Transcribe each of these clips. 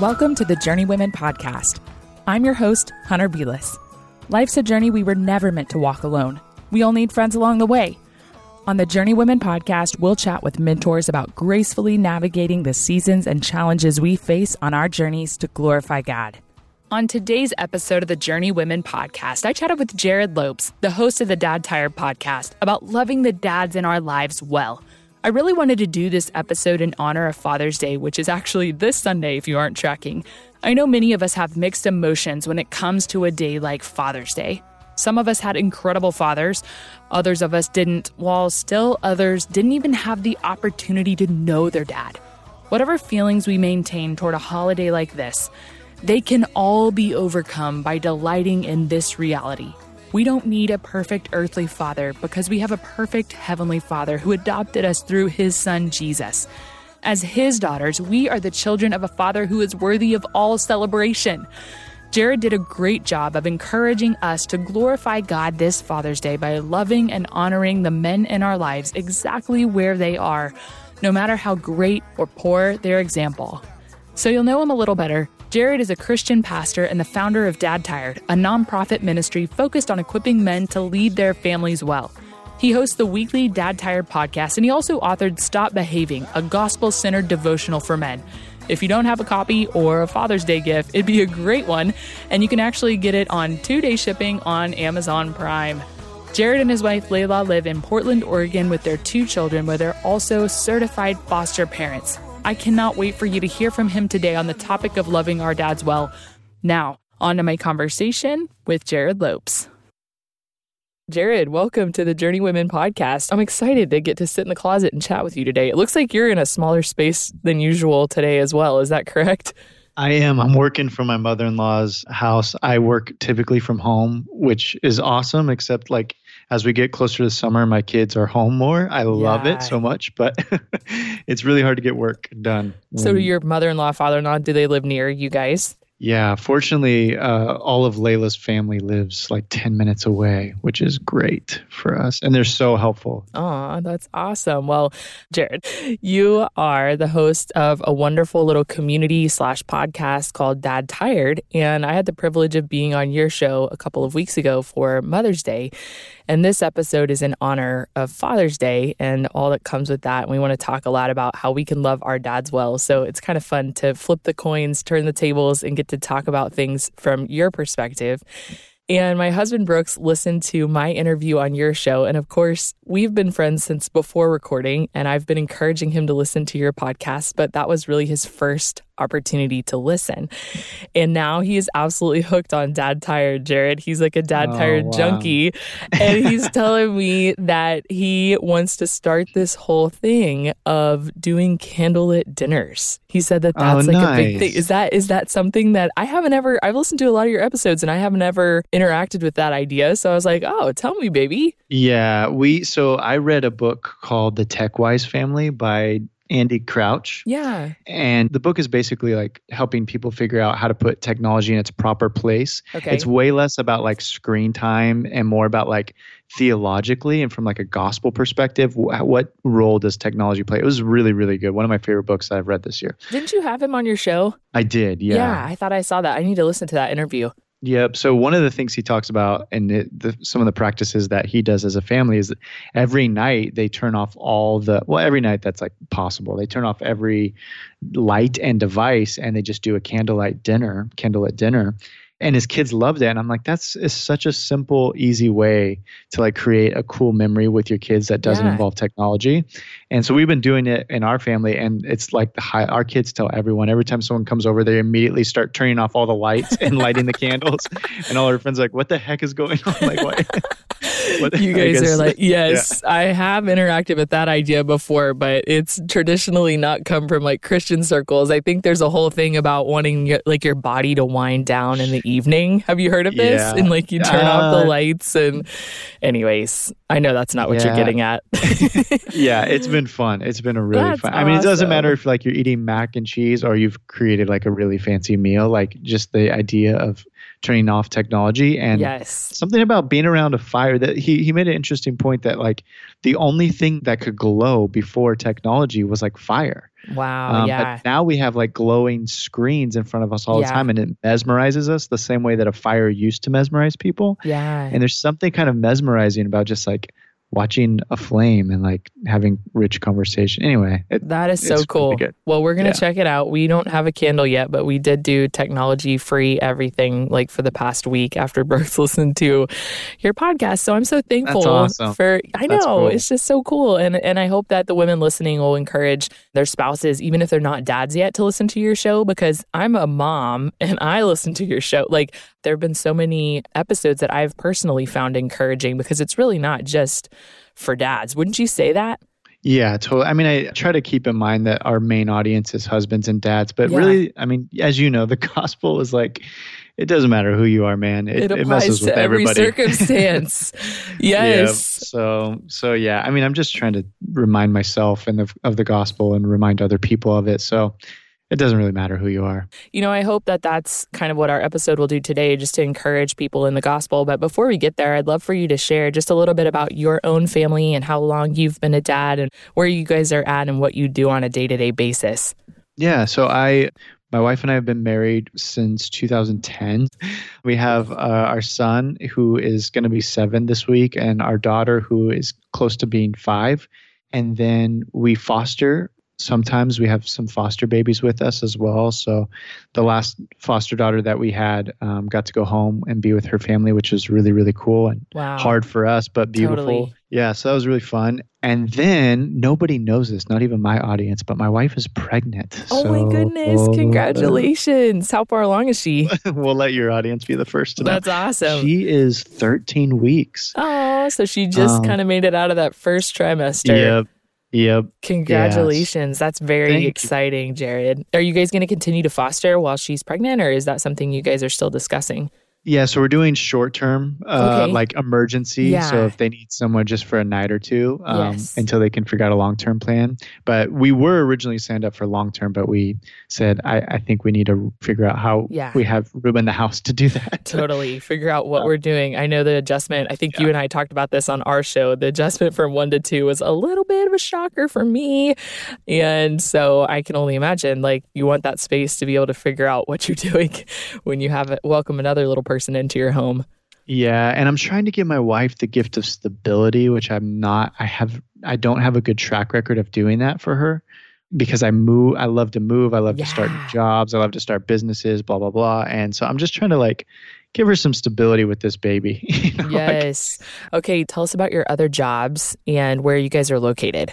Welcome to the Journeywomen podcast. I'm your host, Hunter Beless. Life's a journey we were never meant to walk alone. We all need friends along the way. On the Journeywomen podcast, we'll chat with mentors about gracefully navigating the seasons and challenges we face on our journeys to glorify God. On today's episode of the Journeywomen podcast, I chatted with Jerrad Lopes, the host of the Dad Tired podcast, about loving the dads in our lives well. I really wanted to do this episode in honor of Father's Day, which is actually this Sunday if you aren't tracking. I know many of us have mixed emotions when it comes to a day like Father's Day. Some of us had incredible fathers, others of us didn't, while still others didn't even have the opportunity to know their dad. Whatever feelings we maintain toward a holiday like this, they can all be overcome by delighting in this reality. We don't need a perfect earthly father because we have a perfect heavenly father who adopted us through his son Jesus. As his daughters, we are the children of a father who is worthy of all celebration. Jerrad did a great job of encouraging us to glorify God this Father's Day by loving and honoring the men in our lives exactly where they are, no matter how great or poor their example. So you'll know him a little better. Jerrad is a Christian pastor and the founder of Dad Tired, a nonprofit ministry focused on equipping men to lead their families well. He hosts the weekly Dad Tired podcast, and he also authored Stop Behaving, a gospel centered devotional for men. If you don't have a copy or a Father's Day gift, it'd be a great one, and you can actually get it on two day shipping on Amazon Prime. Jerrad and his wife Leila live in Portland, Oregon with their two children, where they're also certified foster parents. I cannot wait for you to hear from him today on the topic of loving our dads well. Now, on to my conversation with Jerrad Lopes. Jerrad, welcome to the Journeywomen podcast. I'm excited to get to sit in the closet and chat with you today. It looks like you're in a smaller space than usual today as well. Is that correct? I am. I'm working from my mother in law's house. I work typically from home, which is awesome, except like as we get closer to summer, my kids are home more. I love it so much, but it's really hard to get work done. So, your mother in law, father in law, do they live near you guys? Yeah, fortunately, uh, all of Leila's family lives like 10 minutes away, which is great for us. And they're so helpful. Oh, that's awesome. Well, Jerrad, you are the host of a wonderful little community slash podcast called Dad Tired. And I had the privilege of being on your show a couple of weeks ago for Mother's Day. And this episode is in honor of Father's Day and all that comes with that. And we want to talk a lot about how we can love our dads well. So it's kind of fun to flip the coins, turn the tables, and get to talk about things from your perspective. And my husband Brooks listened to my interview on your show. And of course, we've been friends since before recording, and I've been encouraging him to listen to your podcast, but that was really his first opportunity to listen. And now he is absolutely hooked on Dad Tired, Jerrad. He's like a Dad oh, Tired wow. junkie. And he's telling me that he wants to start this whole thing of doing candlelit dinners. He said that oh, that's oh, like nice. a big thing. Is that is that something that I haven't ever I've listened to a lot of your episodes and I haven't ever interacted with that idea. So I was like, "Oh, tell me, baby." Yeah, we so I read a book called The Tech Wise Family by Andy Crouch. Yeah. And the book is basically like helping people figure out how to put technology in its proper place. Okay. It's way less about like screen time and more about like theologically and from like a gospel perspective what role does technology play it was really really good one of my favorite books that i've read this year didn't you have him on your show i did yeah yeah i thought i saw that i need to listen to that interview Yep. So one of the things he talks about, and it, the, some of the practices that he does as a family, is every night they turn off all the well, every night that's like possible. They turn off every light and device, and they just do a candlelight dinner, candlelit dinner, and his kids loved it and i'm like that's is such a simple easy way to like create a cool memory with your kids that doesn't Yeah. involve technology. And so we've been doing it in our family and it's like the high our kids tell everyone every time someone comes over they immediately start turning off all the lights and lighting the candles. And all our friends are like what the heck is going on? Like what, what you guys are like, yes, I have interacted with that idea before, but it's traditionally not come from like Christian circles. I think there's a whole thing about wanting your, like your body to wind down in the evening. Have you heard of this? Yeah. And like you turn off the Uh, lights and anyways, I know that's not what you're getting at. yeah, it's been fun. It's been a really That's fun. I mean, it doesn't matter if like you're eating mac and cheese or you've created like a really fancy meal. Like just the idea of turning off technology and yes. something about being around a fire that he he made an interesting point that like the only thing that could glow before technology was like fire. Wow. Um, yeah. But now we have like glowing screens in front of us all Yeah. the time, and it mesmerizes us the same way that a fire used to mesmerize people. Yeah. And there's something kind of mesmerizing about just like watching a flame and like having rich conversation. Anyway, it, That is so cool. Well, we're going to Yeah. check it out. We don't have a candle yet, but we did do technology free everything like for the past week after Brooks listened to your podcast. So I'm so thankful awesome. for I know cool. it's just so cool and and I hope that the women listening will encourage their spouses even if they're not dads yet to listen to your show because I'm a mom and I listen to your show. Like there've been so many episodes that I've personally found encouraging because it's really not just for dads. Wouldn't you say that? Yeah, totally. I mean, I try to keep in mind that our main audience is husbands and dads, but Yeah. really, I mean, as you know, the gospel is like, it doesn't matter who you are, man. It, it it, applies messes to with every everybody. circumstance. Yeah, yes. So, so yeah. I mean, I'm just trying to remind myself and of, of the gospel and remind other people of it. So, it doesn't really matter who you are. You know, I hope that that's kind of what our episode will do today, just to encourage people in the gospel. But before we get there, I'd love for you to share just a little bit about your own family and how long you've been a dad and where you guys are at and what you do on a day to day basis. Yeah. So I, my wife and I have been married since 2010. We have uh, our son who is going to be seven this week, and our daughter who is close to being five. And then we foster. Sometimes we have some foster babies with us as well. So the last foster daughter that we had um, got to go home and be with her family, which was really, really cool and Wow. hard for us, but beautiful. Totally. Yeah, so that was really fun. And then nobody knows this, not even my audience, but my wife is pregnant. Oh my So- goodness. Congratulations. How far along is she? we'll let your audience be the first to know. That's awesome. She is 13 weeks. Oh, so she just Um, kind of made it out of that first trimester. Yep. Yep. Congratulations. That's very Thank exciting, Jared. Are you guys going to continue to foster while she's pregnant, or is that something you guys are still discussing? Yeah, so we're doing short term, uh, Okay. like emergency. Yeah. So if they need someone just for a night or two um, Yes. until they can figure out a long term plan. But we were originally signed up for long term, but we said, I, I think we need to figure out how Yeah. we have room in the house to do that. Totally. Figure out what we're doing. I know the adjustment, I think you and I talked about this on our show. The adjustment from one to two was a little bit of a shocker for me. And so I can only imagine, like, you want that space to be able to figure out what you're doing when you have it. welcome another little person into your home. Yeah, and I'm trying to give my wife the gift of stability, which I'm not. I have. I don't have a good track record of doing that for her because I move. I love to move. I love to start jobs. I love to start businesses. Blah blah blah. And so I'm just trying to like give her some stability with this baby. you know, like- Yes. Okay. Tell us about your other jobs and where you guys are located.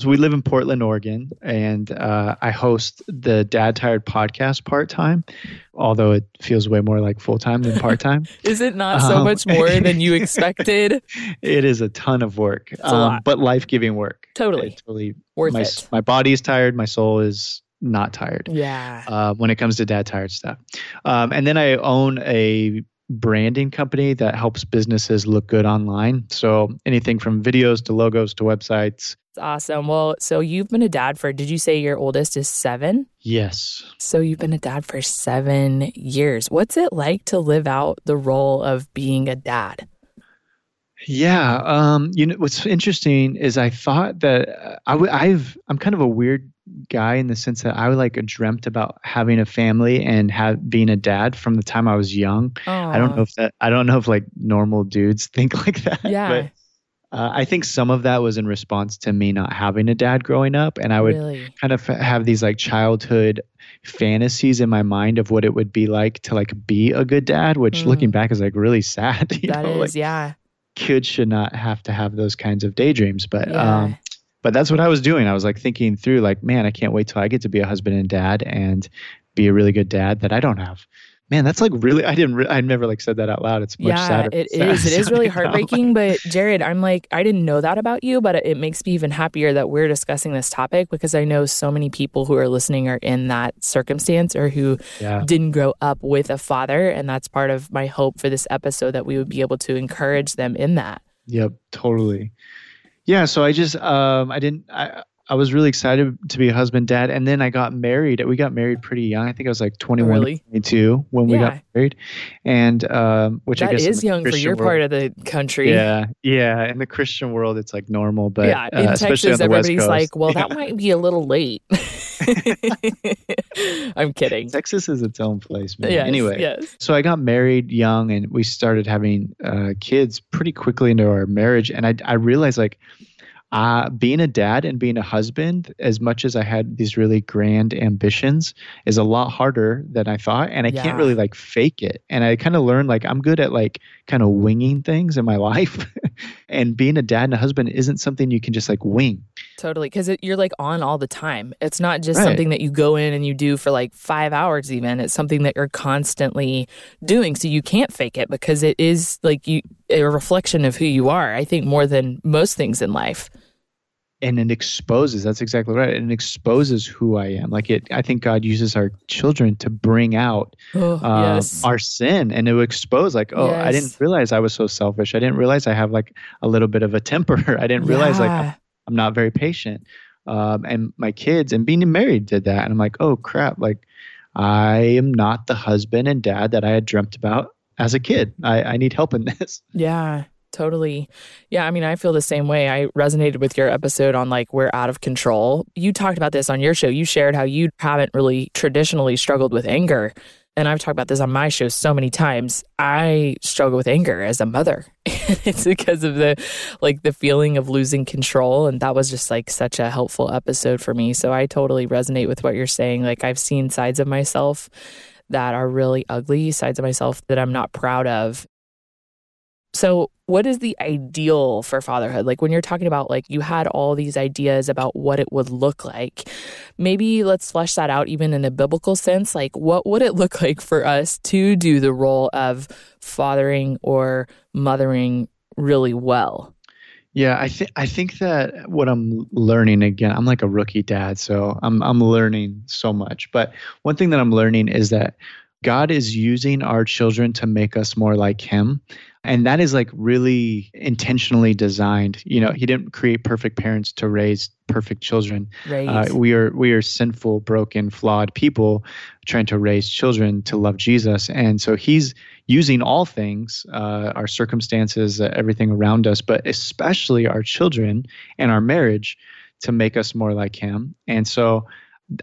So we live in Portland, Oregon, and uh, I host the Dad Tired podcast part time, although it feels way more like full time than part time. Is it not so Um, much more than you expected? it is a ton of work, um, a lot. but life giving work. Totally. It's totally Worth my, it. my body is tired, my soul is not tired Yeah. uh, when it comes to dad tired stuff. Um, and then I own a branding company that helps businesses look good online. So anything from videos to logos to websites. It's awesome. Well, so you've been a dad for, did you say your oldest is seven? Yes. So you've been a dad for seven years. What's it like to live out the role of being a dad? Yeah. Um, you know, what's interesting is I thought that uh, I w- I've, I'm kind of a weird guy in the sense that I like dreamt about having a family and have being a dad from the time I was young. I don't know if that, I don't know if like normal dudes think like that. Yeah. But uh, I think some of that was in response to me not having a dad growing up. And I would really. kind of have these like childhood fantasies in my mind of what it would be like to like be a good dad, which Mm. looking back is like really sad. You That is, know, like yeah. Kids should not have to have those kinds of daydreams. But Yeah. um, but that's what I was doing. I was like thinking through like, man, I can't wait till I get to be a husband and dad and be a really good dad that I don't have. Man, that's like really. I didn't. Re- I never like said that out loud. It's much yeah, sadder. it is. It is really heartbreaking. But Jerrad, I'm like, I didn't know that about you, but it makes me even happier that we're discussing this topic because I know so many people who are listening are in that circumstance or who Yeah. didn't grow up with a father. And that's part of my hope for this episode that we would be able to encourage them in that. Yep. Totally. Yeah. So I just um I didn't I I was really excited to be a husband, dad, and then I got married. We got married pretty young. I think I was like 21, Really? 22 when we got married, and um, which I guess is young for your world- part of the country. Yeah, yeah. In the Christian world, it's like normal, but yeah, uh, in especially Texas, on the West everybody's like, "Well, that Yeah. might be a little late." I'm kidding. Texas is its own place, man. Yes, anyway, yes. so I got married young, and we started having uh, kids pretty quickly into our marriage, and I I realized like. Uh, being a dad and being a husband, as much as I had these really grand ambitions, is a lot harder than I thought. And I Yeah. can't really like fake it. And I kind of learned like I'm good at like kind of winging things in my life. and being a dad and a husband isn't something you can just like wing. Totally, because you're like on all the time. It's not just Right. something that you go in and you do for like five hours. Even it's something that you're constantly doing, so you can't fake it because it is like you a reflection of who you are. I think more than most things in life. and it exposes that's exactly right and it exposes who i am like it i think god uses our children to bring out Oh, uh, yes. our sin and to expose like oh i didn't realize i was so selfish i didn't realize i have like a little bit of a temper i didn't realize like I'm, not very patient um, and my kids and being married did that and i'm like oh crap like i am not the husband and dad that i had dreamt about as a kid i, I need help in this Yeah, totally. Yeah, I mean, I feel the same way. I resonated with your episode on like we're out of control. You talked about this on your show. You shared how you haven't really traditionally struggled with anger. And I've talked about this on my show so many times. I struggle with anger as a mother. It's because of the like the feeling of losing control and that was just like such a helpful episode for me. So I totally resonate with what you're saying. Like I've seen sides of myself that are really ugly, sides of myself that I'm not proud of. So, what is the ideal for fatherhood? Like when you're talking about like you had all these ideas about what it would look like. Maybe let's flesh that out even in a biblical sense. Like what would it look like for us to do the role of fathering or mothering really well? Yeah, I think I think that what I'm learning again, I'm like a rookie dad, so I'm I'm learning so much. But one thing that I'm learning is that God is using our children to make us more like him. And that is like really intentionally designed. You know, he didn't create perfect parents to raise perfect children. Right. Uh, we are we are sinful, broken, flawed people trying to raise children to love Jesus, and so He's using all things, uh, our circumstances, uh, everything around us, but especially our children and our marriage, to make us more like Him. And so,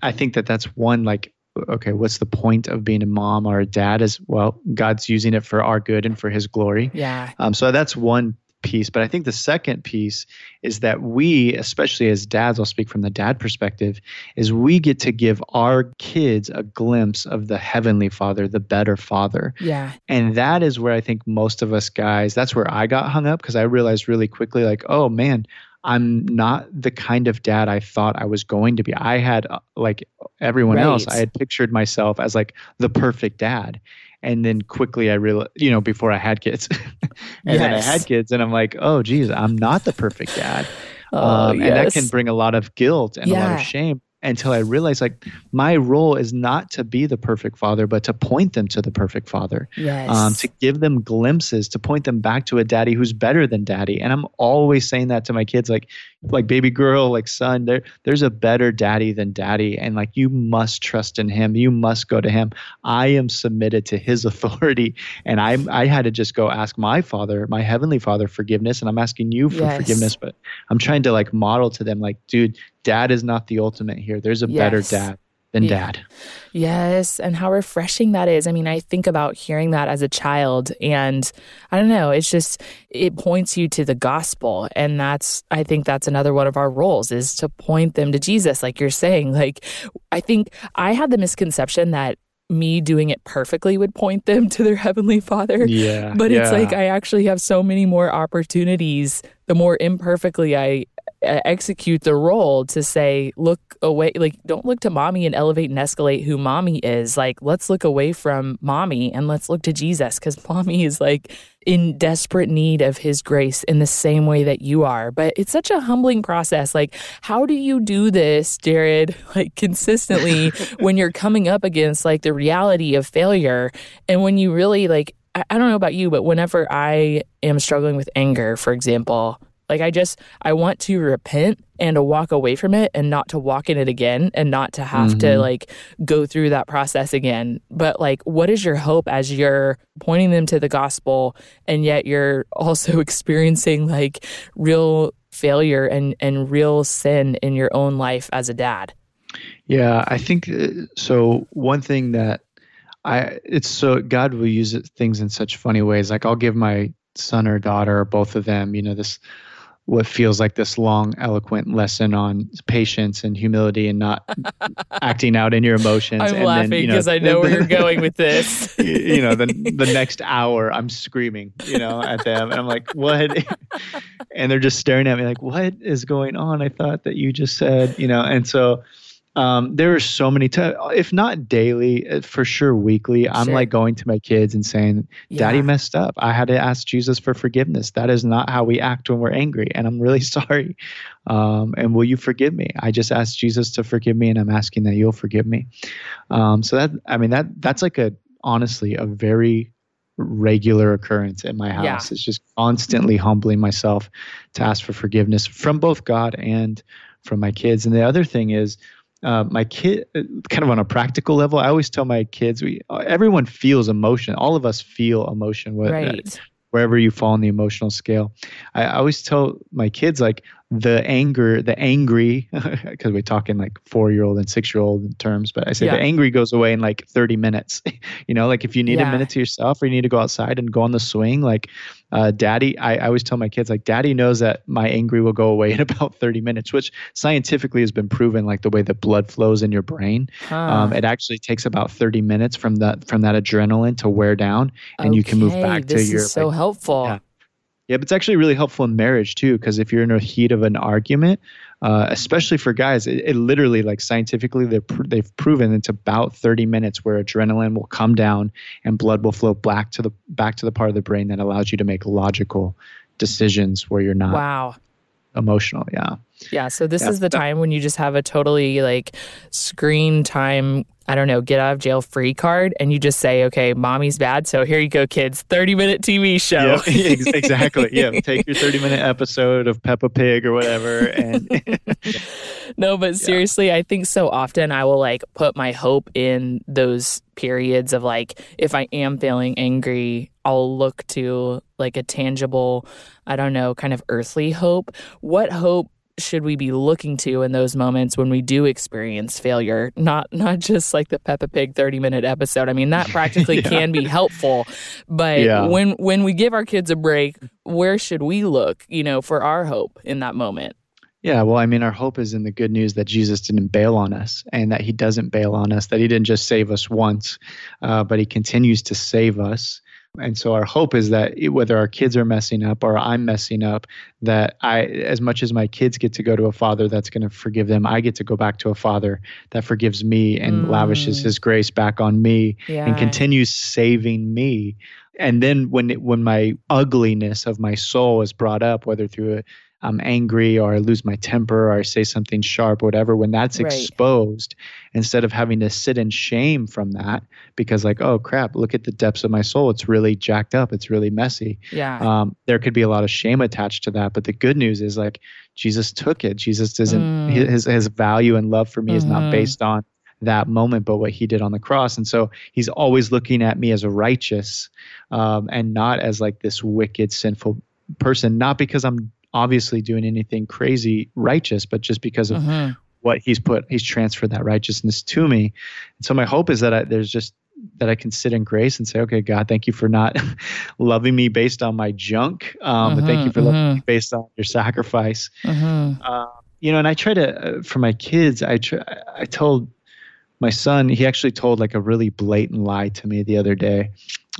I think that that's one like. Okay, what's the point of being a mom or a dad? Is well, God's using it for our good and for His glory. yeah. Um, so that's one piece. But I think the second piece is that we, especially as dads, I'll speak from the dad perspective, is we get to give our kids a glimpse of the heavenly father, the better father. Yeah. And that is where I think most of us guys, that's where I got hung up because I realized really quickly, like, oh man, I'm not the kind of dad I thought I was going to be. I had, uh, like everyone else, I had pictured myself as like the perfect dad. And then quickly I realized, you know, before I had kids, and then I had kids, and I'm like, oh, geez, I'm not the perfect dad. Oh, um, And that can bring a lot of guilt and a lot of shame until I realized like my role is not to be the perfect father, but to point them to the perfect father yes. um, to give them glimpses, to point them back to a daddy who's better than daddy. And I'm always saying that to my kids, like, like baby girl, like son, there, there's a better daddy than daddy, and like you must trust in him. You must go to him. I am submitted to his authority, and I, I had to just go ask my father, my heavenly father, forgiveness, and I'm asking you for Yes. forgiveness. But I'm trying to like model to them, like, dude, dad is not the ultimate here. There's a better dad than Yeah. dad. Yes, and how refreshing that is. I mean, I think about hearing that as a child, and I don't know, it's just, it points you to the gospel. And that's, I think that's another one of our roles is to point them to Jesus, like you're saying. Like, I think I had the misconception that me doing it perfectly would point them to their heavenly father. Yeah, But it's yeah. like I actually have so many more opportunities the more imperfectly I execute the role to say, look away, like, don't look to mommy and elevate and escalate who mommy is. Like, let's look away from mommy and let's look to Jesus because mommy is like in desperate need of his grace in the same way that you are. But it's such a humbling process. Like, how do you do this, Jerrad, like consistently when you're coming up against like the reality of failure and when you really like, I I don't know about you, but whenever I am struggling with anger, for example, Like I just I want to repent and to walk away from it and not to walk in it again and not to have mm-hmm. to like go through that process again. But like what is your hope as you're pointing them to the gospel and yet you're also experiencing like real failure and and real sin in your own life as a dad? Yeah, I think uh, so one thing that I it's so God will use it, things in such funny ways. Like I'll give my son or daughter, or both of them, you know, this what feels like this long, eloquent lesson on patience and humility and not acting out in your emotions. I'm and laughing because you know, I know where you're going with this. you know, the the next hour I'm screaming, you know, at them, and I'm like, "What?" and they're just staring at me like, "What is going on?" I thought that you just said, you know, and so um, there are so many times, if not daily, uh, for sure weekly. I'm like going to my kids and saying, "Daddy yeah. messed up. I had to ask Jesus for forgiveness. That is not how we act when we're angry, and I'm really sorry. Um, and will you forgive me? I just asked Jesus to forgive me, and I'm asking that you'll forgive me. Um, so that I mean that that's like a honestly a very regular occurrence in my house. Yeah. It's just constantly humbling myself to ask for forgiveness from both God and from my kids. And the other thing is uh, my kid uh, kind of on a practical level i always tell my kids we everyone feels emotion all of us feel emotion right. wherever you fall on the emotional scale I, I always tell my kids like the anger, the angry, because we're talking like four year old and six year old terms, but I say yeah. the angry goes away in like 30 minutes. you know, like if you need yeah. a minute to yourself or you need to go outside and go on the swing, like uh, daddy, I, I always tell my kids, like, daddy knows that my angry will go away in about 30 minutes, which scientifically has been proven, like the way the blood flows in your brain. Huh. Um, it actually takes about 30 minutes from that, from that adrenaline to wear down and okay. you can move back this to your. This is so like, helpful. Yeah, yeah, but it's actually really helpful in marriage too, because if you're in a heat of an argument, uh, especially for guys, it, it literally, like scientifically, pr- they've proven it's about 30 minutes where adrenaline will come down and blood will flow back to the back to the part of the brain that allows you to make logical decisions where you're not wow emotional. Yeah. Yeah. So this yeah. is the time when you just have a totally like screen time I don't know, get out of jail free card and you just say, okay, mommy's bad. So here you go, kids, 30 minute TV show. Yeah, exactly. yeah. Take your 30 minute episode of Peppa Pig or whatever. And no, but seriously, yeah. I think so often I will like put my hope in those periods of like, if I am feeling angry, I'll look to like a tangible, I don't know, kind of earthly hope. What hope should we be looking to in those moments when we do experience failure? Not not just like the Peppa Pig 30 minute episode. I mean, that practically yeah. can be helpful, but yeah. when when we give our kids a break, where should we look, you know, for our hope in that moment? Yeah, well, I mean, our hope is in the good news that Jesus didn't bail on us and that he doesn't bail on us, that he didn't just save us once, uh, but he continues to save us. And so our hope is that whether our kids are messing up or I'm messing up, that I, as much as my kids get to go to a father that's going to forgive them, I get to go back to a father that forgives me and mm. lavishes his grace back on me yeah. and continues saving me. And then when it, when my ugliness of my soul is brought up, whether through a I'm angry or I lose my temper or I say something sharp, whatever, when that's right. exposed, instead of having to sit in shame from that, because like, oh crap, look at the depths of my soul. It's really jacked up. It's really messy. Yeah. Um, there could be a lot of shame attached to that. But the good news is like Jesus took it. Jesus doesn't mm. his his value and love for me mm-hmm. is not mm-hmm. based on that moment, but what he did on the cross. And so he's always looking at me as a righteous um, and not as like this wicked, sinful person, not because I'm obviously doing anything crazy righteous, but just because of uh-huh. what he's put, he's transferred that righteousness to me. And so my hope is that I, there's just that I can sit in grace and say, okay, God, thank you for not loving me based on my junk, um, uh-huh, but thank you for uh-huh. loving me based on your sacrifice. Uh, you know, and I try to uh, for my kids. I try, I told my son he actually told like a really blatant lie to me the other day,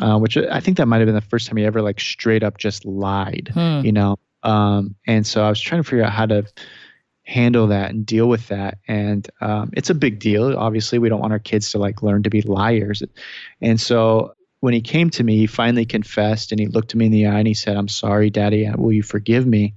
uh, which I think that might have been the first time he ever like straight up just lied. Hmm. You know, um, and so I was trying to figure out how to handle that and deal with that. And um, it's a big deal. Obviously, we don't want our kids to like learn to be liars. And so when he came to me, he finally confessed and he looked me in the eye and he said, I'm sorry, daddy. Will you forgive me?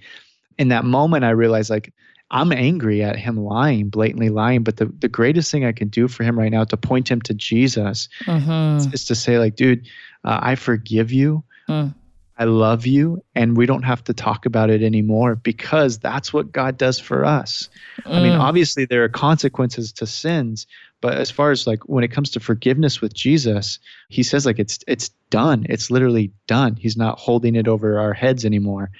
In that moment, I realized like, I'm angry at him lying, blatantly lying. But the, the greatest thing I can do for him right now to point him to Jesus mm-hmm. is, is, to say, like, dude, uh, I forgive you. Mm. I love you, and we don't have to talk about it anymore because that's what God does for us. Mm. I mean, mm. obviously, there are consequences to sins, but as far as like when it comes to forgiveness with Jesus, he says like it's it's done. It's literally done. He's not holding it over our heads anymore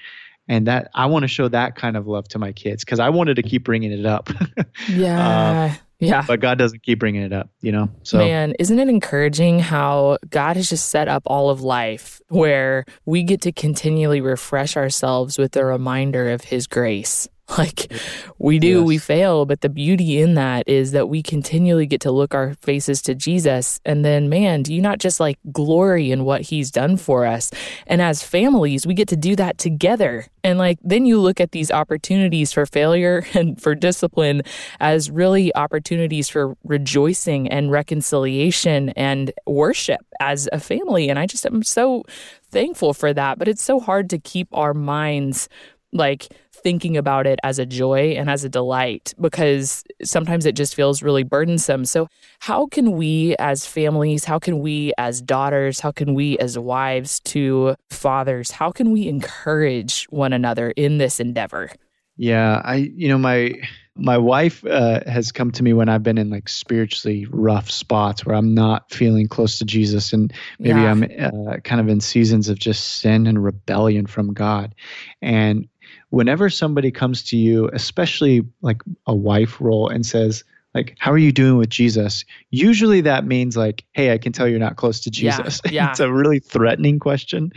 and that I want to show that kind of love to my kids because I wanted to keep bringing it up. yeah. Uh, yeah. But God doesn't keep bringing it up, you know? So, man, isn't it encouraging how God has just set up all of life where we get to continually refresh ourselves with a reminder of His grace? Like we do, yes. we fail, but the beauty in that is that we continually get to look our faces to Jesus. And then, man, do you not just like glory in what he's done for us? And as families, we get to do that together. And like, then you look at these opportunities for failure and for discipline as really opportunities for rejoicing and reconciliation and worship as a family. And I just am so thankful for that. But it's so hard to keep our minds like thinking about it as a joy and as a delight because sometimes it just feels really burdensome. So, how can we as families, how can we as daughters, how can we as wives to fathers, how can we encourage one another in this endeavor? Yeah, I, you know, my my wife uh, has come to me when I've been in like spiritually rough spots where I'm not feeling close to Jesus, and maybe yeah. I'm uh, kind of in seasons of just sin and rebellion from God. And whenever somebody comes to you, especially like a wife role, and says, like, how are you doing with Jesus? Usually that means like, hey, I can tell you're not close to Jesus. Yeah, yeah. it's a really threatening question.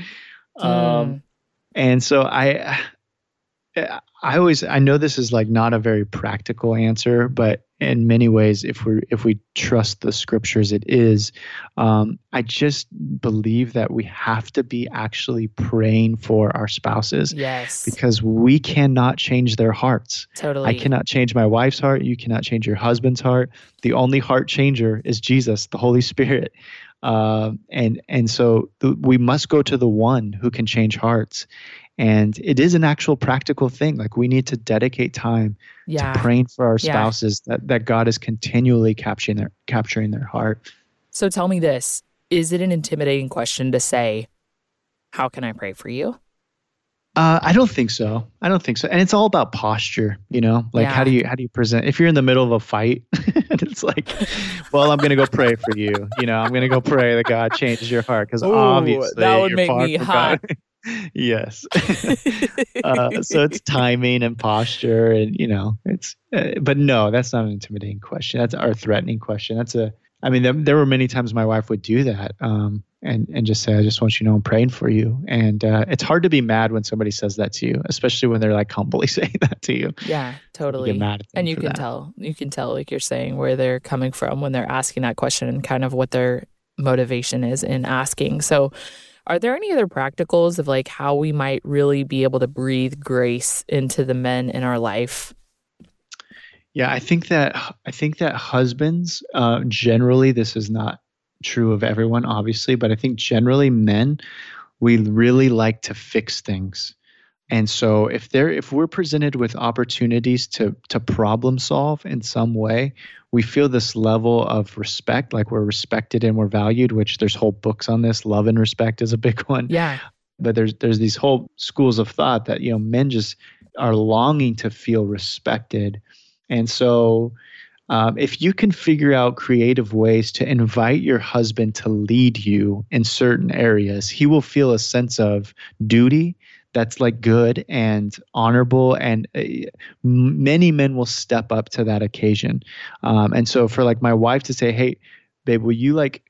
Mm. Um, and so I, I always I know this is like not a very practical answer, but in many ways, if we if we trust the scriptures, it is. Um, I just believe that we have to be actually praying for our spouses, yes, because we cannot change their hearts. Totally, I cannot change my wife's heart. You cannot change your husband's heart. The only heart changer is Jesus, the Holy Spirit. Uh, and and so the, we must go to the one who can change hearts and it is an actual practical thing like we need to dedicate time yeah. to praying for our spouses yeah. that, that god is continually capturing their capturing their heart so tell me this is it an intimidating question to say how can i pray for you uh, I don't think so. I don't think so. And it's all about posture, you know. Like yeah. how do you how do you present? If you're in the middle of a fight, and it's like, well, I'm gonna go pray for you. You know, I'm gonna go pray that God changes your heart because obviously that would make me hot. yes. uh, so it's timing and posture, and you know, it's. Uh, but no, that's not an intimidating question. That's our threatening question. That's a. I mean, there, there were many times my wife would do that, um, and and just say, "I just want you to know I'm praying for you." And uh, it's hard to be mad when somebody says that to you, especially when they're like humbly saying that to you. Yeah, totally. You mad and you can that. tell, you can tell, like you're saying, where they're coming from when they're asking that question and kind of what their motivation is in asking. So are there any other practicals of like how we might really be able to breathe grace into the men in our life? Yeah, I think that I think that husbands uh, generally this is not true of everyone, obviously, but I think generally men we really like to fix things. And so if there if we're presented with opportunities to to problem solve in some way, we feel this level of respect, like we're respected and we're valued, which there's whole books on this. Love and respect is a big one. Yeah. But there's there's these whole schools of thought that, you know, men just are longing to feel respected. And so um, if you can figure out creative ways to invite your husband to lead you in certain areas, he will feel a sense of duty that's like good and honorable and uh, many men will step up to that occasion. Um, and so for like my wife to say hey babe will you like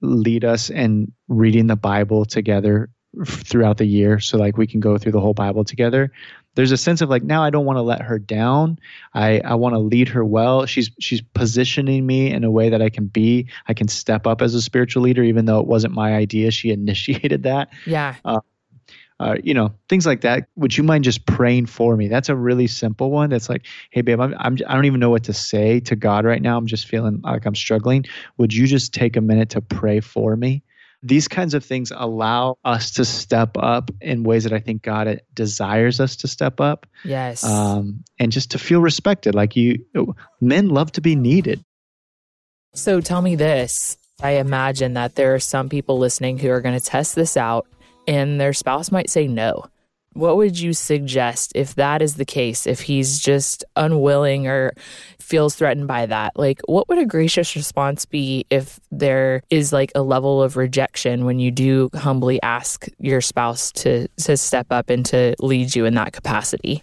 lead us in reading the bible together throughout the year so like we can go through the whole bible together? There's a sense of like now i don't want to let her down. I i want to lead her well. She's she's positioning me in a way that i can be. I can step up as a spiritual leader even though it wasn't my idea. She initiated that. Yeah. Uh, uh, you know, things like that. Would you mind just praying for me? That's a really simple one. That's like, hey, babe, I'm, I'm I don't even know what to say to God right now. I'm just feeling like I'm struggling. Would you just take a minute to pray for me? These kinds of things allow us to step up in ways that I think God desires us to step up. Yes. Um, and just to feel respected. Like you, men love to be needed. So tell me this. I imagine that there are some people listening who are going to test this out and their spouse might say no. What would you suggest if that is the case, if he's just unwilling or feels threatened by that? Like, what would a gracious response be if there is like a level of rejection when you do humbly ask your spouse to, to step up and to lead you in that capacity?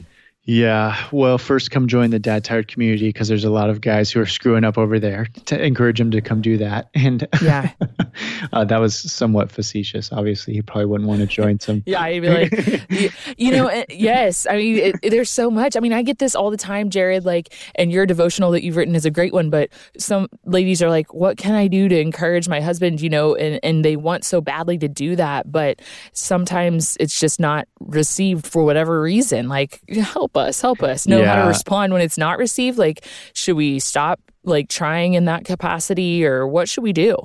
Yeah, well, first come join the Dad Tired community because there's a lot of guys who are screwing up over there. To encourage him to come do that, and yeah, uh, that was somewhat facetious. Obviously, he probably wouldn't want to join some. yeah, I'd be like, you, you know, eh, yes. I mean, it, it, there's so much. I mean, I get this all the time, Jerrad. Like, and your devotional that you've written is a great one, but some ladies are like, "What can I do to encourage my husband?" You know, and and they want so badly to do that, but sometimes it's just not received for whatever reason. Like, help us, help us know yeah. how to respond when it's not received. Like, should we stop like trying in that capacity or what should we do?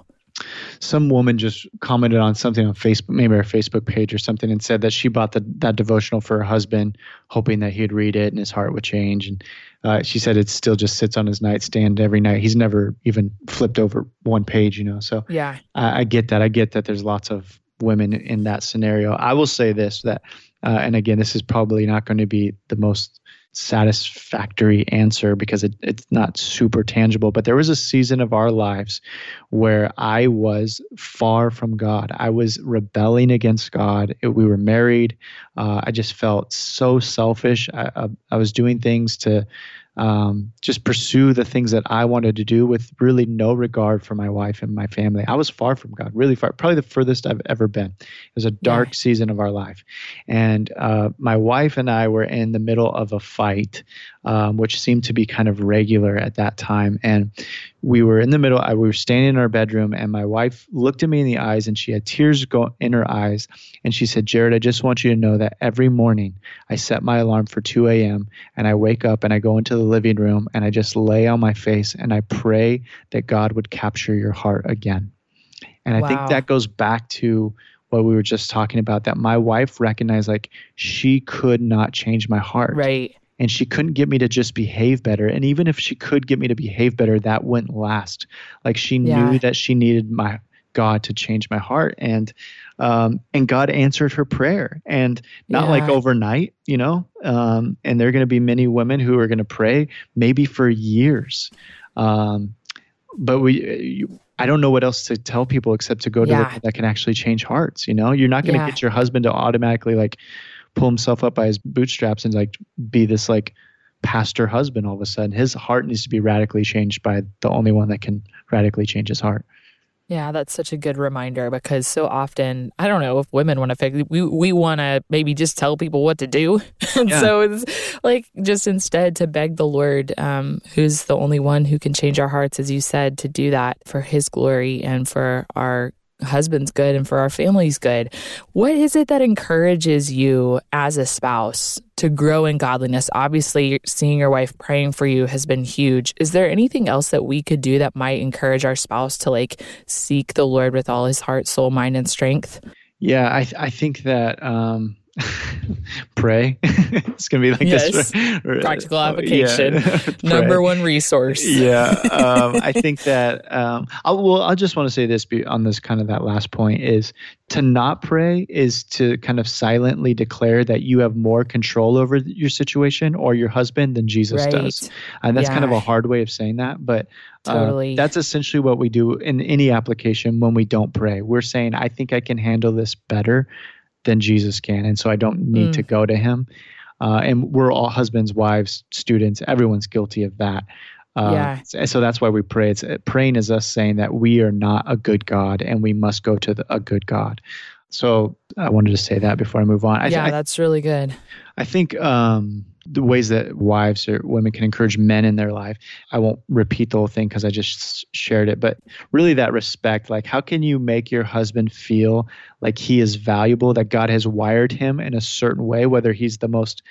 Some woman just commented on something on Facebook, maybe our Facebook page or something, and said that she bought the, that devotional for her husband, hoping that he'd read it and his heart would change. And uh, she said it still just sits on his nightstand every night. He's never even flipped over one page, you know. So yeah, I, I get that. I get that. There's lots of women in that scenario. I will say this that, uh, and again, this is probably not going to be the most satisfactory answer because it, it's not super tangible. But there was a season of our lives where I was far from God. I was rebelling against God. It, we were married. Uh, I just felt so selfish. I, I, I was doing things to um, just pursue the things that I wanted to do with really no regard for my wife and my family. I was far from God, really far, probably the furthest I've ever been. It was a dark yeah. season of our life. And uh, my wife and I were in the middle of a fight, um, which seemed to be kind of regular at that time. And we were in the middle, I, we were standing in our bedroom, and my wife looked at me in the eyes and she had tears go in her eyes. And she said, Jerrad, I just want you to know that every morning I set my alarm for 2 a.m. and I wake up and I go into the living room and I just lay on my face and I pray that God would capture your heart again. And I wow. think that goes back to what we were just talking about that my wife recognized like she could not change my heart. Right and she couldn't get me to just behave better and even if she could get me to behave better that wouldn't last like she yeah. knew that she needed my god to change my heart and um, and god answered her prayer and not yeah. like overnight you know um, and there are going to be many women who are going to pray maybe for years um, but we you, I don't know what else to tell people except to go to yeah. the, that can actually change hearts. You know, you're not going to get your husband to automatically like pull himself up by his bootstraps and like be this like pastor husband all of a sudden. His heart needs to be radically changed by the only one that can radically change his heart. Yeah, that's such a good reminder because so often I don't know if women want to fix we we want to maybe just tell people what to do, and yeah. so it's like just instead to beg the Lord, um, who's the only one who can change our hearts, as you said, to do that for His glory and for our husband's good and for our family's good. What is it that encourages you as a spouse to grow in godliness? Obviously, seeing your wife praying for you has been huge. Is there anything else that we could do that might encourage our spouse to like seek the Lord with all his heart, soul, mind, and strength? Yeah, I, th- I think that um, pray. it's gonna be like yes. this practical application. Yeah. Number one resource. yeah, um, I think that. Um, I'll, well, I just want to say this on this kind of that last point is to not pray is to kind of silently declare that you have more control over your situation or your husband than Jesus right. does, and that's yeah. kind of a hard way of saying that, but. Uh, that's essentially what we do in any application when we don't pray. We're saying, I think I can handle this better than Jesus can, and so I don't need mm. to go to Him. Uh, and we're all husbands, wives, students. Everyone's guilty of that. Uh, yeah. So that's why we pray. It's praying is us saying that we are not a good God, and we must go to the, a good God. So I wanted to say that before I move on. I, yeah, that's really good. I think um, the ways that wives or women can encourage men in their life. I won't repeat the whole thing because I just shared it, but really that respect. Like, how can you make your husband feel like he is valuable, that God has wired him in a certain way, whether he's the most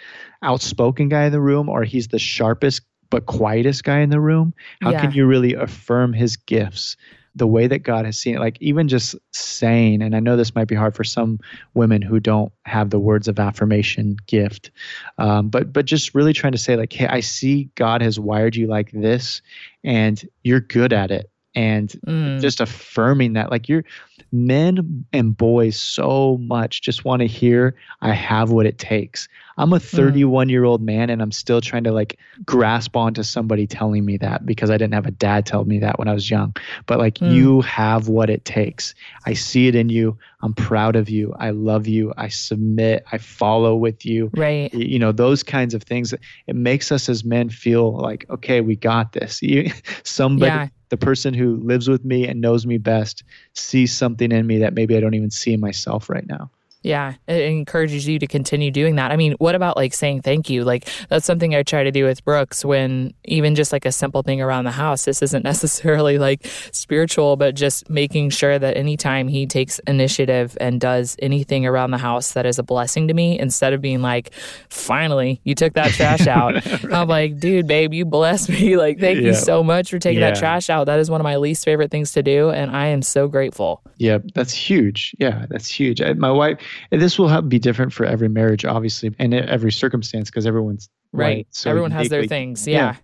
outspoken guy in the room or he's the sharpest but quietest guy in the room? How yeah. can you really affirm his gifts? The way that God has seen it, like even just saying, and I know this might be hard for some women who don't have the words of affirmation gift, um, but but just really trying to say like, hey, I see God has wired you like this, and you're good at it. and Mm. just affirming that like you're men and boys so much just want to hear i have what it takes i'm a 31 year old man and i'm still trying to like grasp onto somebody telling me that because i didn't have a dad tell me that when i was young. But like Mm. you have what it takes. I see it in you. I'm proud of you. I love you. I submit. I follow with you. Right. You know those kinds of things. It makes us as men feel like okay we got this. You, somebody Yeah. the person who lives with me and knows me best sees something in me that maybe i don't even see in myself right now Yeah, it encourages you to continue doing that. I mean, what about like saying thank you? Like that's something I try to do with Brooks when even just like a simple thing around the house. This isn't necessarily like spiritual, but just making sure that anytime he takes initiative and does anything around the house that is a blessing to me, instead of being like, finally, you took that trash out. I'm like, dude, babe, you blessed me. Like, thank you so much for taking that trash out. That is one of my least favorite things to do. And I am so grateful. yeah that's huge yeah that's huge I, my wife and this will have, be different for every marriage obviously and every circumstance because everyone's Right. so Everyone has their things. Yeah. yeah.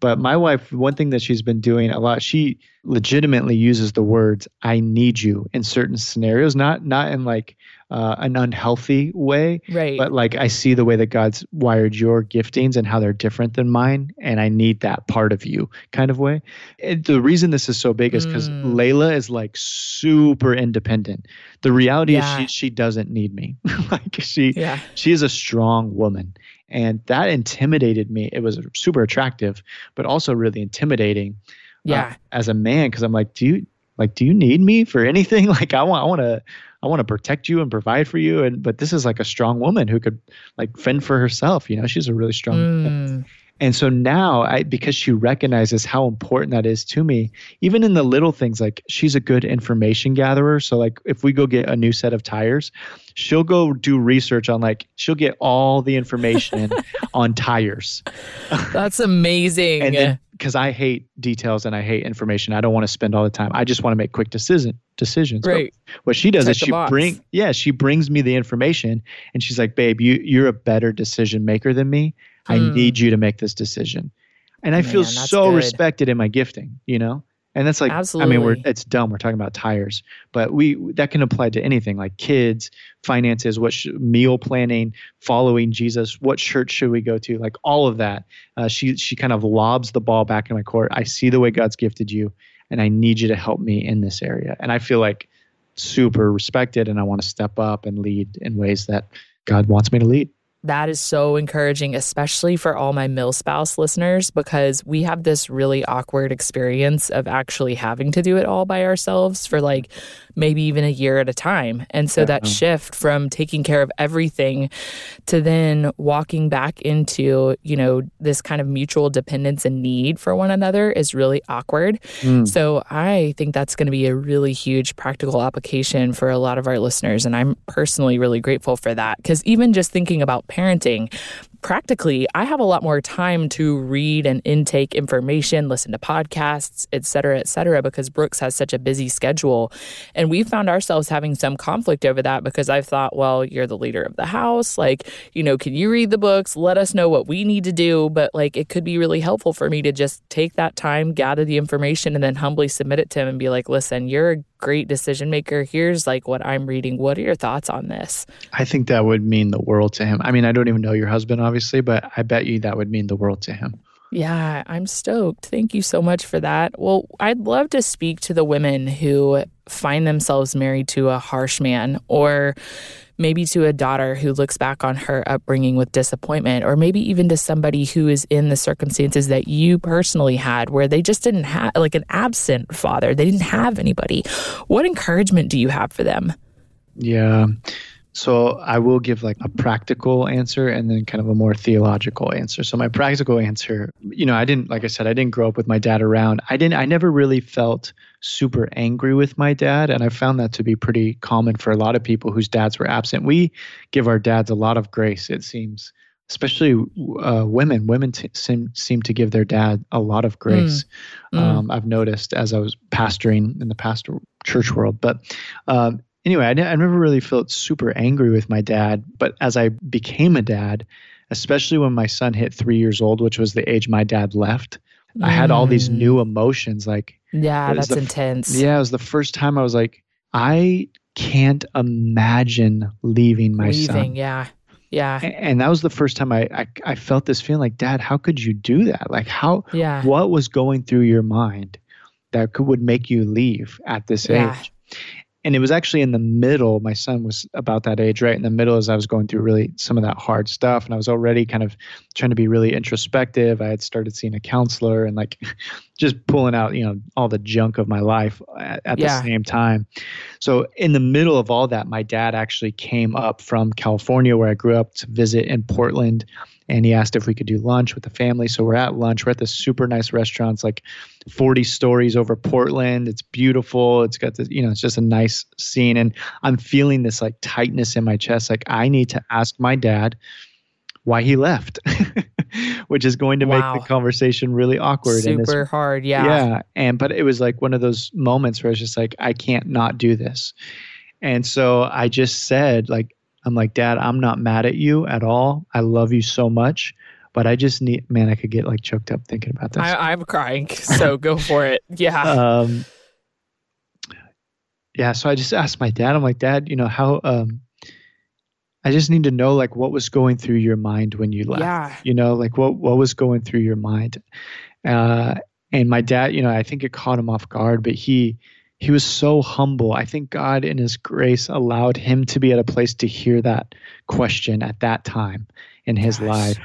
But my wife, one thing that she's been doing a lot, she legitimately uses the words "I need you" in certain scenarios, not not in like uh, an unhealthy way, Right. but like I see the way that God's wired your giftings and how they're different than mine, and I need that part of you, kind of way. And the reason this is so big is because Mm. Leila is like super independent. The reality Yeah. is she she doesn't need me. like she yeah. she is a strong woman and that intimidated me it was super attractive but also really intimidating uh, Yeah. as a man because i'm like do you like do you need me for anything like i want i want to i want to protect you and provide for you and but this is like a strong woman who could like fend for herself you know she's a really strong Mm, and so now I because she recognizes how important that is to me, even in the little things like she's a good information gatherer. So like if we go get a new set of tires, she'll go do research on like she'll get all the information on tires. that's amazing. And then because I hate details and I hate information, I don't want to spend all the time. I just want to make quick decision decisions. But what she does Check is she box. bring yeah, she brings me the information and she's like, "Babe, you you're a better decision maker than me. I Hmm. need you to make this decision." And I feel Man, that's so good. respected in my gifting, you know? And that's like I mean, we're it's dumb. We're talking about tires, but we that can apply to anything like kids, finances, what sh- meal planning, following Jesus, what church should we go to? Like all of that. Uh, she she kind of lobs the ball back in my court. I see the way God's gifted you, and I need you to help me in this area. And I feel like super respected, and I want to step up and lead in ways that God wants me to lead. That is so encouraging, especially for all my mill spouse listeners, because we have this really awkward experience of actually having to do it all by ourselves for like maybe even a year at a time. And so that shift from taking care of everything to then walking back into, you know, this kind of mutual dependence and need for one another is really awkward. Mm. So I think that's going to be a really huge practical application for a lot of our listeners. And I'm personally really grateful for that. Because even just thinking about parenting, practically, I have a lot more time to read and intake information, listen to podcasts, et cetera, et cetera, because Brooks has such a busy schedule. And we found ourselves having some conflict over that because I've thought, well, you're the leader of the house. Like, you know, can you read the books? Let us know what we need to do. But like, it could be really helpful for me to just take that time, gather the information, and then humbly submit it to him and be like, listen, you're a great decision maker. Here's like what I'm reading. What are your thoughts on this? I think that would mean the world to him. I mean, I don't even know your husband, obviously, but I bet you that would mean the world to him. Yeah, I'm stoked. Thank you so much for that. Well, I'd love to speak to the women who find themselves married to a harsh man or maybe to a daughter who looks back on her upbringing with disappointment or maybe even to somebody who is in the circumstances that you personally had where they just didn't have like an absent father. They didn't have anybody. What encouragement do you have for them? Yeah. So I will give like a practical answer and then kind of a more theological answer. So my practical answer, you know, I didn't like I said I didn't grow up with my dad around. I didn't I never really felt super angry with my dad and I found that to be pretty common for a lot of people whose dads were absent. We give our dads a lot of grace it seems. Especially uh, women, women t- seem seem to give their dad a lot of grace. Mm. Um, I've noticed as I was pastoring in the pastor church world. But um, anyway, I, I never really felt super angry with my dad. But as I became a dad, especially when my son hit three years old, which was the age my dad left, I had all these Mm. new emotions like, Yeah, that's the intense. Yeah, it was the first time I was like, I can't imagine leaving my Leaving, son. yeah. Yeah. A- And that was the first time I, I I felt this feeling like, Dad, how could you do that? Like, how Yeah. what was going through your mind that could, would make you leave at this Yeah. age? And it was actually in the middle. My son was about that age, right in the middle, as I was going through really some of that hard stuff, and I was already kind of trying to be really introspective. I had started seeing a counselor and like just pulling out, you know, all the junk of my life at, at Yeah. the same time. So in the middle of all that, my dad actually came up from California, where I grew up, to visit in Portland, and he asked if we could do lunch with the family. So we're at lunch. We're at this super nice restaurant. It's like 40 stories over Portland. It's beautiful. It's got this, you know, it's just a nice scene. And I'm feeling this like tightness in my chest. Like I need to ask my dad why he left, which is going to Wow. make the conversation really awkward. and Super it's hard. Yeah. yeah. And but it was like one of those moments where it's just like, I can't not do this. And so I just said, like, I'm like, Dad, I'm not mad at you at all. I love you so much. But I just need man, I could get like choked up thinking about this. I, I'm crying. So go for it. Yeah. um yeah, so I just asked my dad, I'm like, Dad, you know, how um I just need to know like what was going through your mind when you left yeah. you know like what what was going through your mind uh and my dad you know i think it caught him off guard but he he was so humble i think god in his grace allowed him to be at a place to hear that question at that time in his Gosh. life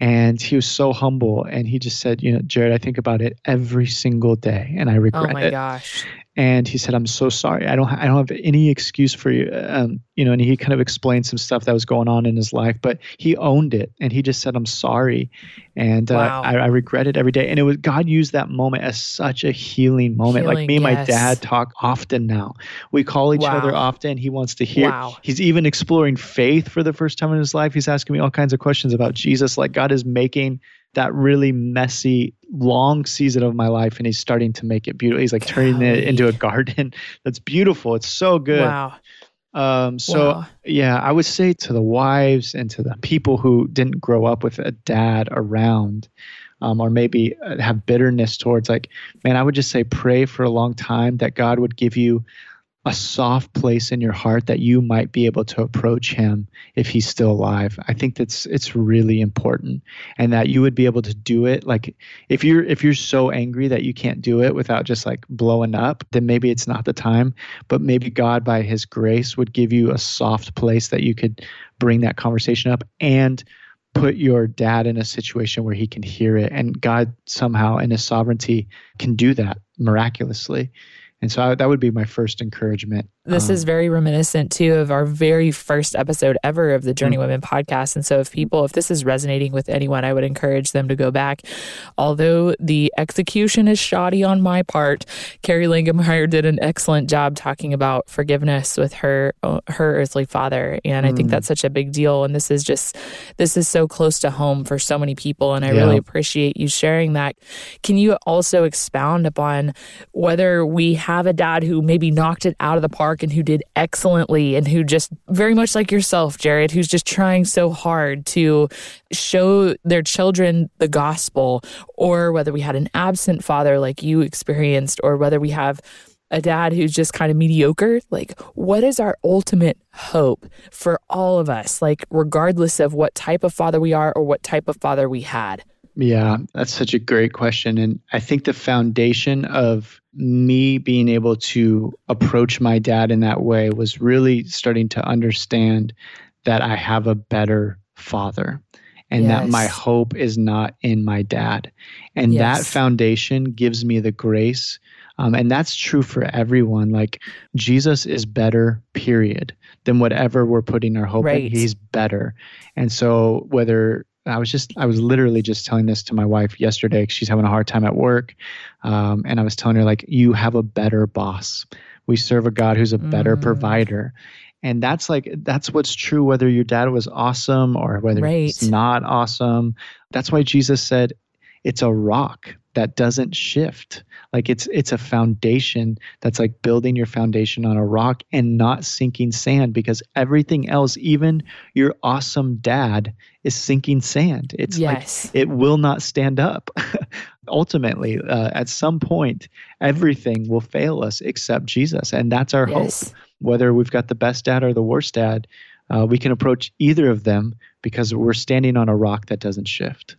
and he was so humble and he just said you know Jerrad i think about it every single day and i oh regret it. Oh my it gosh. And he said i'm so sorry. I don't ha- i don't have any excuse for you. Um, you know and he kind of explained some stuff that was going on in his life but he owned it and he just said i'm sorry. And uh, Wow. I, I regret it every day. And it was god used that moment as such a healing moment. Like me and my dad talk often now. We call each other often. He wants to hear. Wow. he's even exploring faith for the first time in his life. He's asking me all kinds of questions about jesus. Like god is making that really messy long season of my life and he's starting to make it beautiful. He's like turning it into a garden. That's beautiful. It's so good. Wow. um so Wow. yeah i would say to the wives and to the people who didn't grow up with a dad around um, or maybe uh, have bitterness towards like man i would just say pray for a long time that god would give you a soft place in your heart that you might be able to approach him if he's still alive. I think that's it's really important and that you would be able to do it. Like if you're if you're so angry that you can't do it without just like blowing up then maybe it's not the time. But maybe god by his grace would give you a soft place that you could bring that conversation up and put your dad in a situation where he can hear it. And god somehow in his sovereignty can do that miraculously and so I, that would be my first encouragement This Um, is very reminiscent too of our very first episode ever of the Journey Mm. Women podcast. And so, if people, if this is resonating with anyone, I would encourage them to go back. Although the execution is shoddy on my part, Carrie Langenmeyer did an excellent job talking about forgiveness with her uh, her earthly father, and I think Mm. that's such a big deal. And this is just this is so close to home for so many people, and I Yeah. really appreciate you sharing that. Can you also expound upon whether we have a dad who maybe knocked it out of the park and who did excellently and who just very much like yourself, Jerrad, who's just trying so hard to show their children the gospel, or whether we had an absent father like you experienced, or whether we have a dad who's just kind of mediocre like what is our ultimate hope for all of us like regardless of what type of father we are or what type of father we had Yeah, that's such a great question. And I think the foundation of me being able to approach my dad in that way was really starting to understand that I have a better father and that my hope is not in my dad. And that foundation gives me the grace. Um, and that's true for everyone. Like Jesus is better, period, than whatever we're putting our hope Right. in. He's better. And so whether I was just, I was literally just telling this to my wife yesterday. She's having a hard time at work. Um, and I was telling her, like, you have a better boss. We serve a God who's a better Mm. provider. And that's like, that's what's true, whether your dad was awesome or whether he's not awesome. That's why Jesus said, it's a rock that doesn't shift. Like it's it's a foundation that's like building your foundation on a rock and not sinking sand because everything else even your awesome dad is sinking sand. It's yes. like it will not stand up. Ultimately uh, at some point everything will fail us except jesus and that's our yes. hope whether we've got the best dad or the worst dad uh, we can approach either of them because we're standing on a rock that doesn't shift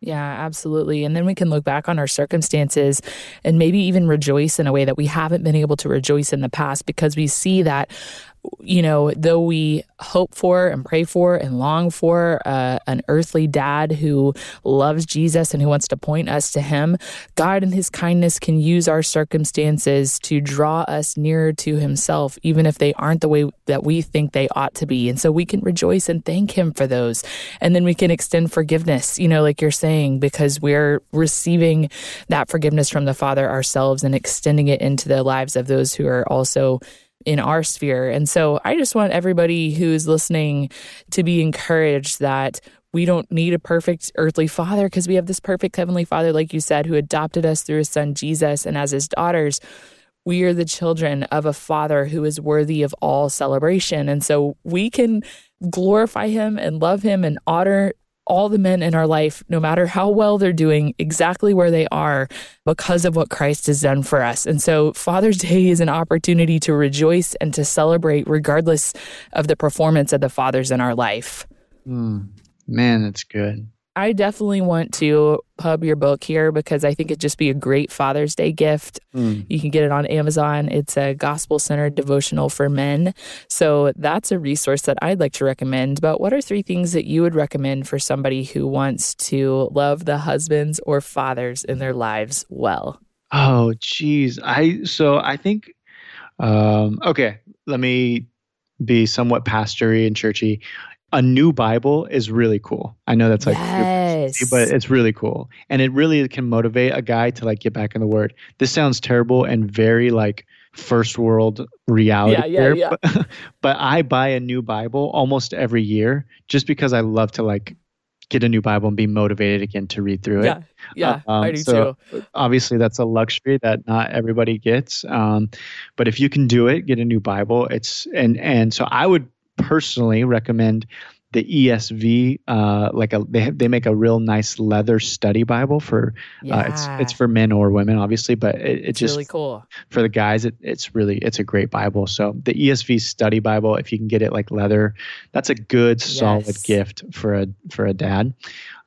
yeah, absolutely. And then we can look back on our circumstances and maybe even rejoice in a way that we haven't been able to rejoice in the past because we see that you know, though we hope for and pray for and long for uh, an earthly dad who loves Jesus and who wants to point us to him, God in his kindness can use our circumstances to draw us nearer to himself, even if they aren't the way that we think they ought to be. And so we can rejoice and thank him for those. And then we can extend forgiveness, you know, like you're saying, because we're receiving that forgiveness from the Father ourselves and extending it into the lives of those who are also in our sphere. And so I just want everybody who's listening to be encouraged that we don't need a perfect earthly father because we have this perfect heavenly father, like you said, who adopted us through his son Jesus. And as his daughters, we are the children of a father who is worthy of all celebration. And so we can glorify him and love him and honor all the men in our life, no matter how well they're doing, exactly where they are because of what Christ has done for us. And so Father's Day is an opportunity to rejoice and to celebrate regardless of the performance of the fathers in our life. Mm, man, that's good. I definitely want to pub your book here because I think it'd just be a great Father's Day gift. Mm. You can get it on Amazon. It's a gospel centered devotional for men. So that's a resource that I'd like to recommend. But what are three things that you would recommend for somebody who wants to love the husbands or fathers in their lives well? Oh, geez. I so I think um, okay, let me be somewhat pastory and churchy a new Bible is really cool. I know that's like, yes. but it's really cool. And it really can motivate a guy to like get back in the word. This sounds terrible and very like first world reality yeah, yeah, here, yeah. But, but I buy a new Bible almost every year just because I love to like get a new Bible and be motivated again to read through it. Yeah, yeah, um, I do so too. Obviously, that's a luxury that not everybody gets. Um, but if you can do it, get a new Bible. It's and and so I would personally recommend the ESV, uh, like a they have, they make a real nice leather study Bible for yeah. uh, it's it's for men or women obviously, but it, it it's just really cool for the guys. It, it's really it's a great Bible. So the ESV study Bible, if you can get it like leather, that's a good solid yes. gift for a for a dad.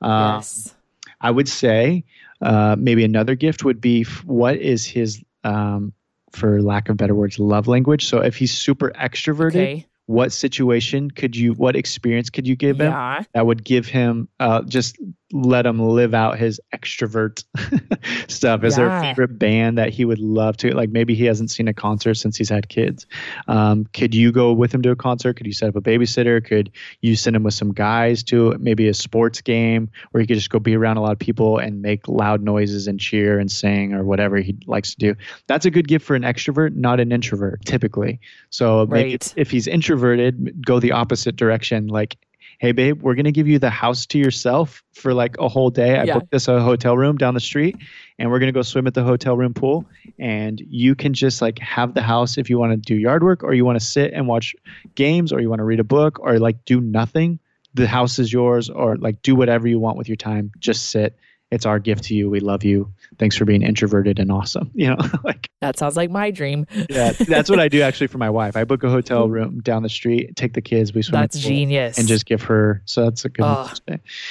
Uh, yes, I would say uh, maybe another gift would be what is his um, for lack of better words love language. So if he's super extroverted. Okay what situation could you what experience could you give him yeah. that would give him uh, just let him live out his extrovert stuff. Is yeah. there a favorite band that he would love to like maybe he hasn't seen a concert since he's had kids. Um, could you go with him to a concert? Could you set up a babysitter? Could you send him with some guys to maybe a sports game where he could just go be around a lot of people and make loud noises and cheer and sing or whatever he likes to do? That's a good gift for an extrovert not an introvert typically. So maybe right. if he's introverted go the opposite direction like hey babe we're going to give you the house to yourself for like a whole day. I Yeah. booked this a hotel room down the street and we're going to go swim at the hotel room pool and you can just like have the house if you want to do yard work or you want to sit and watch games or you want to read a book or like do nothing. The house is yours or like do whatever you want with your time. Just sit it's our gift to you we love you thanks for being introverted and awesome you know like that sounds like my dream. yeah that's what i do actually for my wife i book a hotel room down the street take the kids we swim That's genius. and just give her so that's a good Oh,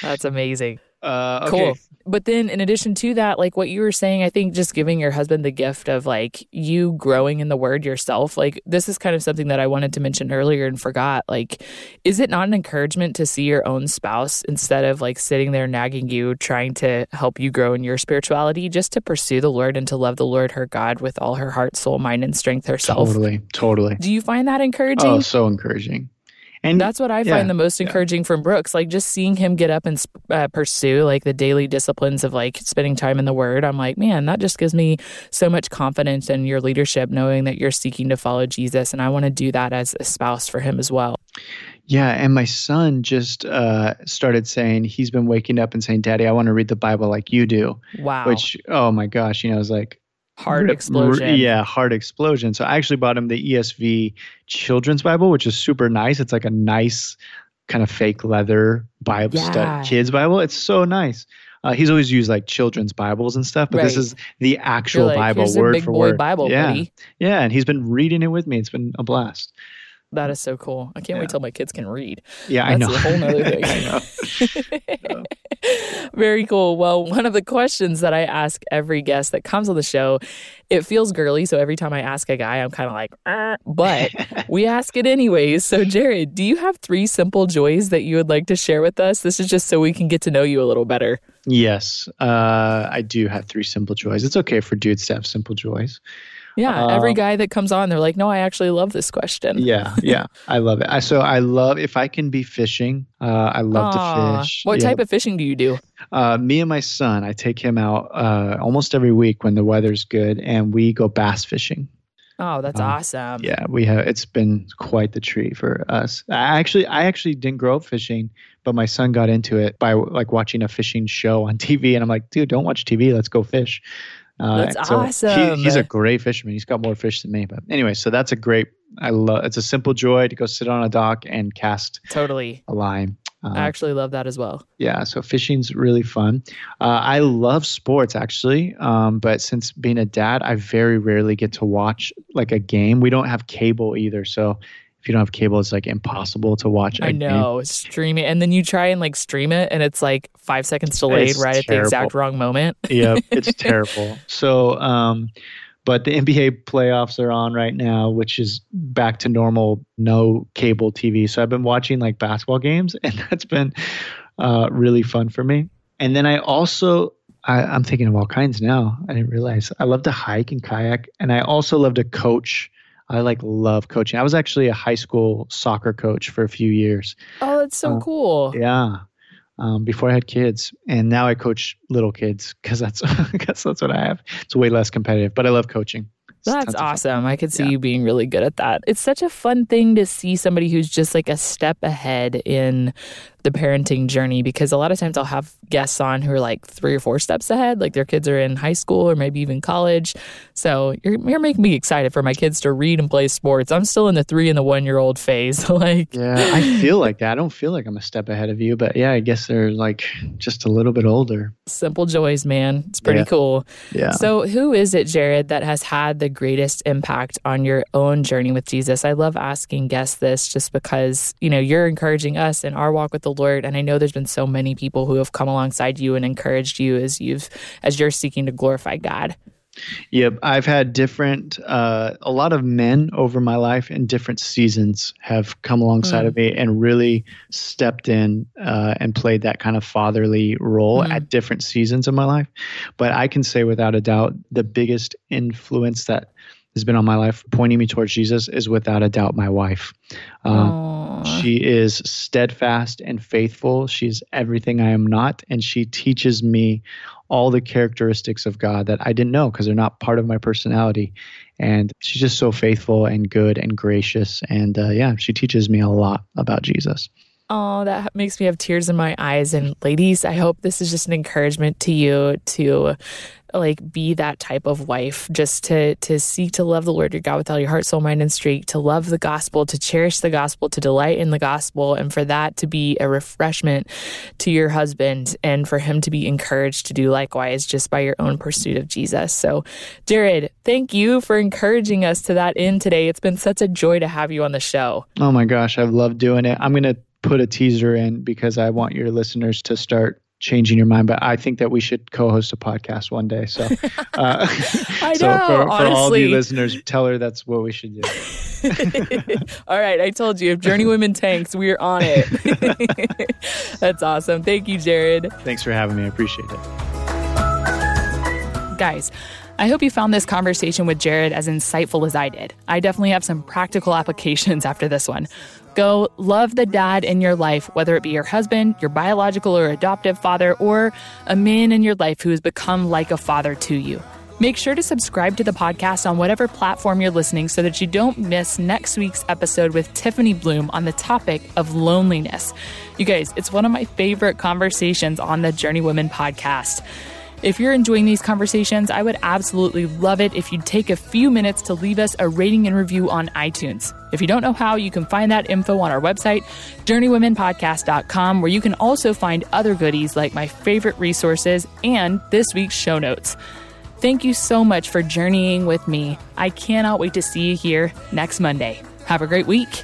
That's amazing. uh okay. Cool. But then, in addition to that, like what you were saying, I think just giving your husband the gift of like you growing in the word yourself, like this is kind of something that I wanted to mention earlier and forgot. Like, is it not an encouragement to see your own spouse instead of like sitting there nagging you, trying to help you grow in your spirituality, just to pursue the Lord and to love the Lord her God with all her heart, soul, mind, and strength herself? totally totally Do you find that oh, encouraging? oh so encouraging and That's what I yeah, find the most yeah. encouraging from Brooks. Like just seeing him get up and uh, pursue like the daily disciplines of like spending time in the Word. I'm like, man, that just gives me so much confidence in your leadership, knowing that you're seeking to follow Jesus, and I want to do that as a spouse for him as well. Yeah, and my son just uh, started saying he's been waking up and saying, "Daddy, I want to read the Bible like you do." Wow. Which, oh my gosh, you know, I was like, Heart r- explosion. yeah, heart explosion. So I actually bought him the ESV Children's Bible, which is super nice. It's like a nice kind of fake leather Bible Yeah. kids Bible. It's so nice. Uh, he's always used like children's Bibles and stuff, but this is the actual like, Bible, word for word. Bible, yeah, buddy. yeah, and he's been reading it with me. It's been a blast. That is so cool. I can't Yeah. wait till my kids can read. Yeah, I That's know. a whole nother thing. I know. Very cool. Well, one of the questions that I ask every guest that comes on the show, it feels girly. So every time I ask a guy, I'm kind of like, "Er," but we ask it anyways. So, Jerrad, do you have three simple joys that you would like to share with us? This is just so we can get to know you a little better. Yes, uh, I do have three simple joys. It's okay for dudes to have simple joys. Yeah. every Um, guy that comes on, they're like, no, I actually love this question. Yeah, yeah, I love it. I, so I love if I can be fishing. Uh, I love Aw. to fish. What Yeah. type of fishing do you do? Uh, me and my son, I take him out uh, almost every week when the weather's good, and we go bass fishing. Oh, that's Um, awesome. Yeah, we have. It's been quite the treat for us. I actually, I actually didn't grow up fishing, but my son got into it by like watching a fishing show on TV, and I'm like, dude, don't watch TV. Let's go fish. Uh, That's so awesome. He, he's a great fisherman. He's got more fish than me. But anyway, so that's a great. I love. It's a simple joy to go sit on a dock and cast Totally. a line. Um, I actually love that as well. yeah, so fishing's really fun. Uh, I love sports actually, um, but since being a dad, I very rarely get to watch like a game. We don't have cable either, so if you don't have cable, it's like impossible to watch. I know, stream it, and then you try and like stream it, and it's like five seconds delayed, It's right at the exact wrong moment. yeah, it's terrible. So, um, but the NBA playoffs are on right now, which is back to normal, no cable TV. So I've been watching like basketball games, and that's been uh, really fun for me. And then I also, I, I'm thinking of all kinds now. I didn't realize I love to hike and kayak, and I also love to coach. I like love coaching. I was actually a high school soccer coach for a few years. Oh, that's so Uh, cool. Yeah. Um, before I had kids, and now I coach little kids because that's because that's what I have. It's way less competitive, but I love coaching. It's That's tons of fun. awesome. I could see Yeah. you being really good at that. It's such a fun thing to see somebody who's just like a step ahead in the parenting journey because a lot of times I'll have guests on who are like three or four steps ahead, like their kids are in high school or maybe even college. So you're, you're making me excited for my kids to read and play sports. I'm still in the three and the one year old phase. like, Yeah, I feel like that. I don't feel like I'm a step ahead of you, but yeah, I guess they're like just a little bit older. simple joys, man. It's pretty Yeah. cool. Yeah. So, who is it, Jerrad, that has had the greatest impact on your own journey with Jesus? I love asking guests this just because, you know, you're encouraging us in our walk with the Lord. And I know there's been so many people who have come alongside you and encouraged you as you've, as you're seeking to glorify God. Yep, I've had different, uh, a lot of men over my life in different seasons have come alongside Mm. of me and really stepped in uh, and played that kind of fatherly role Mm. at different seasons of my life. But I can say without a doubt, the biggest influence that has been on my life, pointing me towards Jesus, is without a doubt my wife. Um, she is steadfast and faithful. She's everything I am not. And she teaches me all the characteristics of God that I didn't know because they're not part of my personality. And she's just so faithful and good and gracious. And uh, yeah, she teaches me a lot about Jesus. Oh, that makes me have tears in my eyes. And ladies, I hope this is just an encouragement to you to like be that type of wife, just to to seek to love the Lord your God with all your heart, soul, mind, and strength, to love the gospel, to cherish the gospel, to delight in the gospel, and for that to be a refreshment to your husband and for him to be encouraged to do likewise just by your own pursuit of Jesus. So, Jerrad, thank you for encouraging us to that end today. It's been such a joy to have you on the show. Oh my gosh, I've loved doing it. I'm to put a teaser in because I want your listeners to start changing your mind. But I think that we should co-host a podcast one day. So, uh, I so know, for, for all of you listeners, tell her that's what we should do. All right, I told you if Journeywomen tanks, we're on it. That's awesome. Thank you, Jerrad. Thanks for having me. I appreciate it. Guys, I hope you found this conversation with Jerrad as insightful as I did. I definitely have some practical applications after this one. Go love the dad in your life, whether it be your husband, your biological or adoptive father, or a man in your life who has become like a father to you. Make sure to subscribe to the podcast on whatever platform you're listening so that you don't miss next week's episode with Tiffany Bluhm on the topic of loneliness. You guys, it's one of my favorite conversations on the Journeywomen podcast. If you're enjoying these conversations, I would absolutely love it if you'd take a few minutes to leave us a rating and review on iTunes. If you don't know how, you can find that info on our website, journeywomenpodcast.com, where you can also find other goodies like my favorite resources and this week's show notes. Thank you so much for journeying with me. I cannot wait to see you here next Monday. Have a great week.